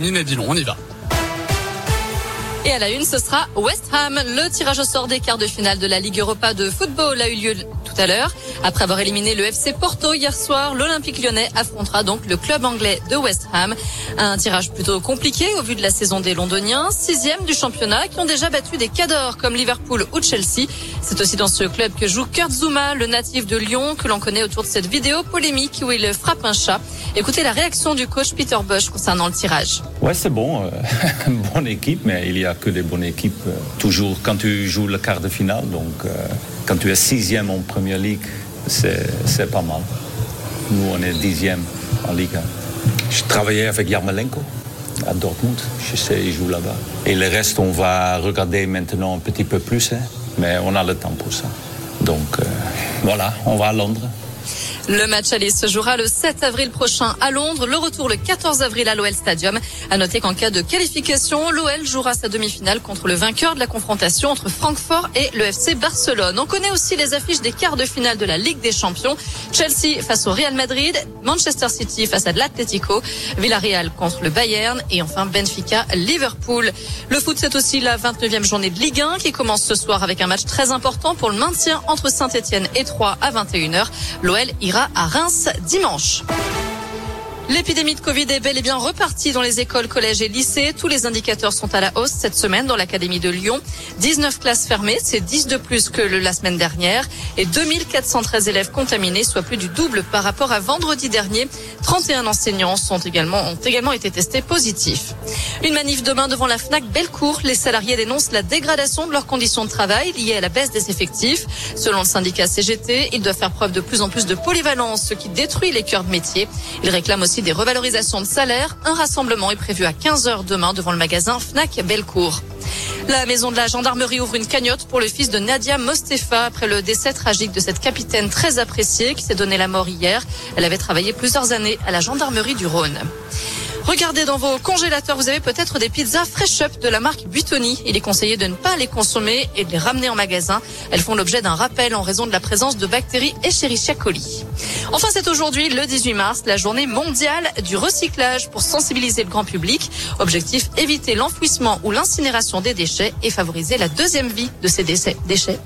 Nina on y va. Et à la une, ce sera West Ham. Le tirage au sort des quarts de finale de la Ligue Europa de football a eu lieu tout à l'heure. Après avoir éliminé le FC Porto hier soir, l'Olympique lyonnais affrontera donc le club anglais de West Ham. Un tirage plutôt compliqué au vu de la saison des Londoniens, sixième du championnat, qui ont déjà battu des cadors comme Liverpool ou Chelsea. C'est aussi dans ce club que joue Kurt Zuma, le natif de Lyon, que l'on connaît autour de cette vidéo polémique où il frappe un chat. Écoutez la réaction du coach Peter Bush concernant le tirage. Ouais, c'est bon. Euh, bonne équipe, mais il y a que des bonnes équipes. euh, toujours quand tu joues le quart de finale, donc euh, quand tu es sixième en Première Ligue, c'est pas mal. Nous, on est dixième en Ligue 1. Je travaillais avec Yarmolenko à Dortmund. Je sais, il joue là-bas. Et le reste, on va regarder maintenant un petit peu plus, hein, mais on a le temps pour ça. Donc euh, voilà, on va à Londres. Le match aller se jouera le 7 avril prochain à Londres, le retour le 14 avril à l'OL Stadium. À noter qu'en cas de qualification, l'OL jouera sa demi-finale contre le vainqueur de la confrontation entre Francfort et le FC Barcelone. On connaît aussi les affiches des quarts de finale de la Ligue des Champions. Chelsea face au Real Madrid, Manchester City face à l'Atlético, Villarreal contre le Bayern et enfin Benfica Liverpool. Le foot c'est aussi la 29e journée de Ligue 1 qui commence ce soir avec un match très important pour le maintien entre Saint-Etienne et Troyes à 21h. L'OL ira à Reims dimanche. L'épidémie de Covid est bel et bien repartie dans les écoles, collèges et lycées. Tous les indicateurs sont à la hausse cette semaine dans l'Académie de Lyon. 19 classes fermées, c'est 10 de plus que la semaine dernière. Et 2413 élèves contaminés, soit plus du double par rapport à vendredi dernier. 31 enseignants ont également été testés positifs. Une manif demain devant la FNAC Bellecour. Les salariés dénoncent la dégradation de leurs conditions de travail liées à la baisse des effectifs. Selon le syndicat CGT, ils doivent faire preuve de plus en plus de polyvalence, ce qui détruit les cœurs de métier. Ils réclament aussi des revalorisations de salaire. Un rassemblement est prévu à 15h demain devant le magasin FNAC Bellecour. La maison de la gendarmerie ouvre une cagnotte pour le fils de Nadia Mostefa après le décès tragique de cette capitaine très appréciée qui s'est donné la mort hier. Elle avait travaillé plusieurs années à la gendarmerie du Rhône. Regardez dans vos congélateurs, vous avez peut-être des pizzas Fresh Up de la marque Buitoni. Il est conseillé de ne pas les consommer et de les ramener en magasin. Elles font l'objet d'un rappel en raison de la présence de bactéries Escherichia coli. Enfin, c'est aujourd'hui, le 18 mars, la journée mondiale du recyclage pour sensibiliser le grand public. Objectif, éviter l'enfouissement ou l'incinération des déchets et favoriser la deuxième vie de ces déchets.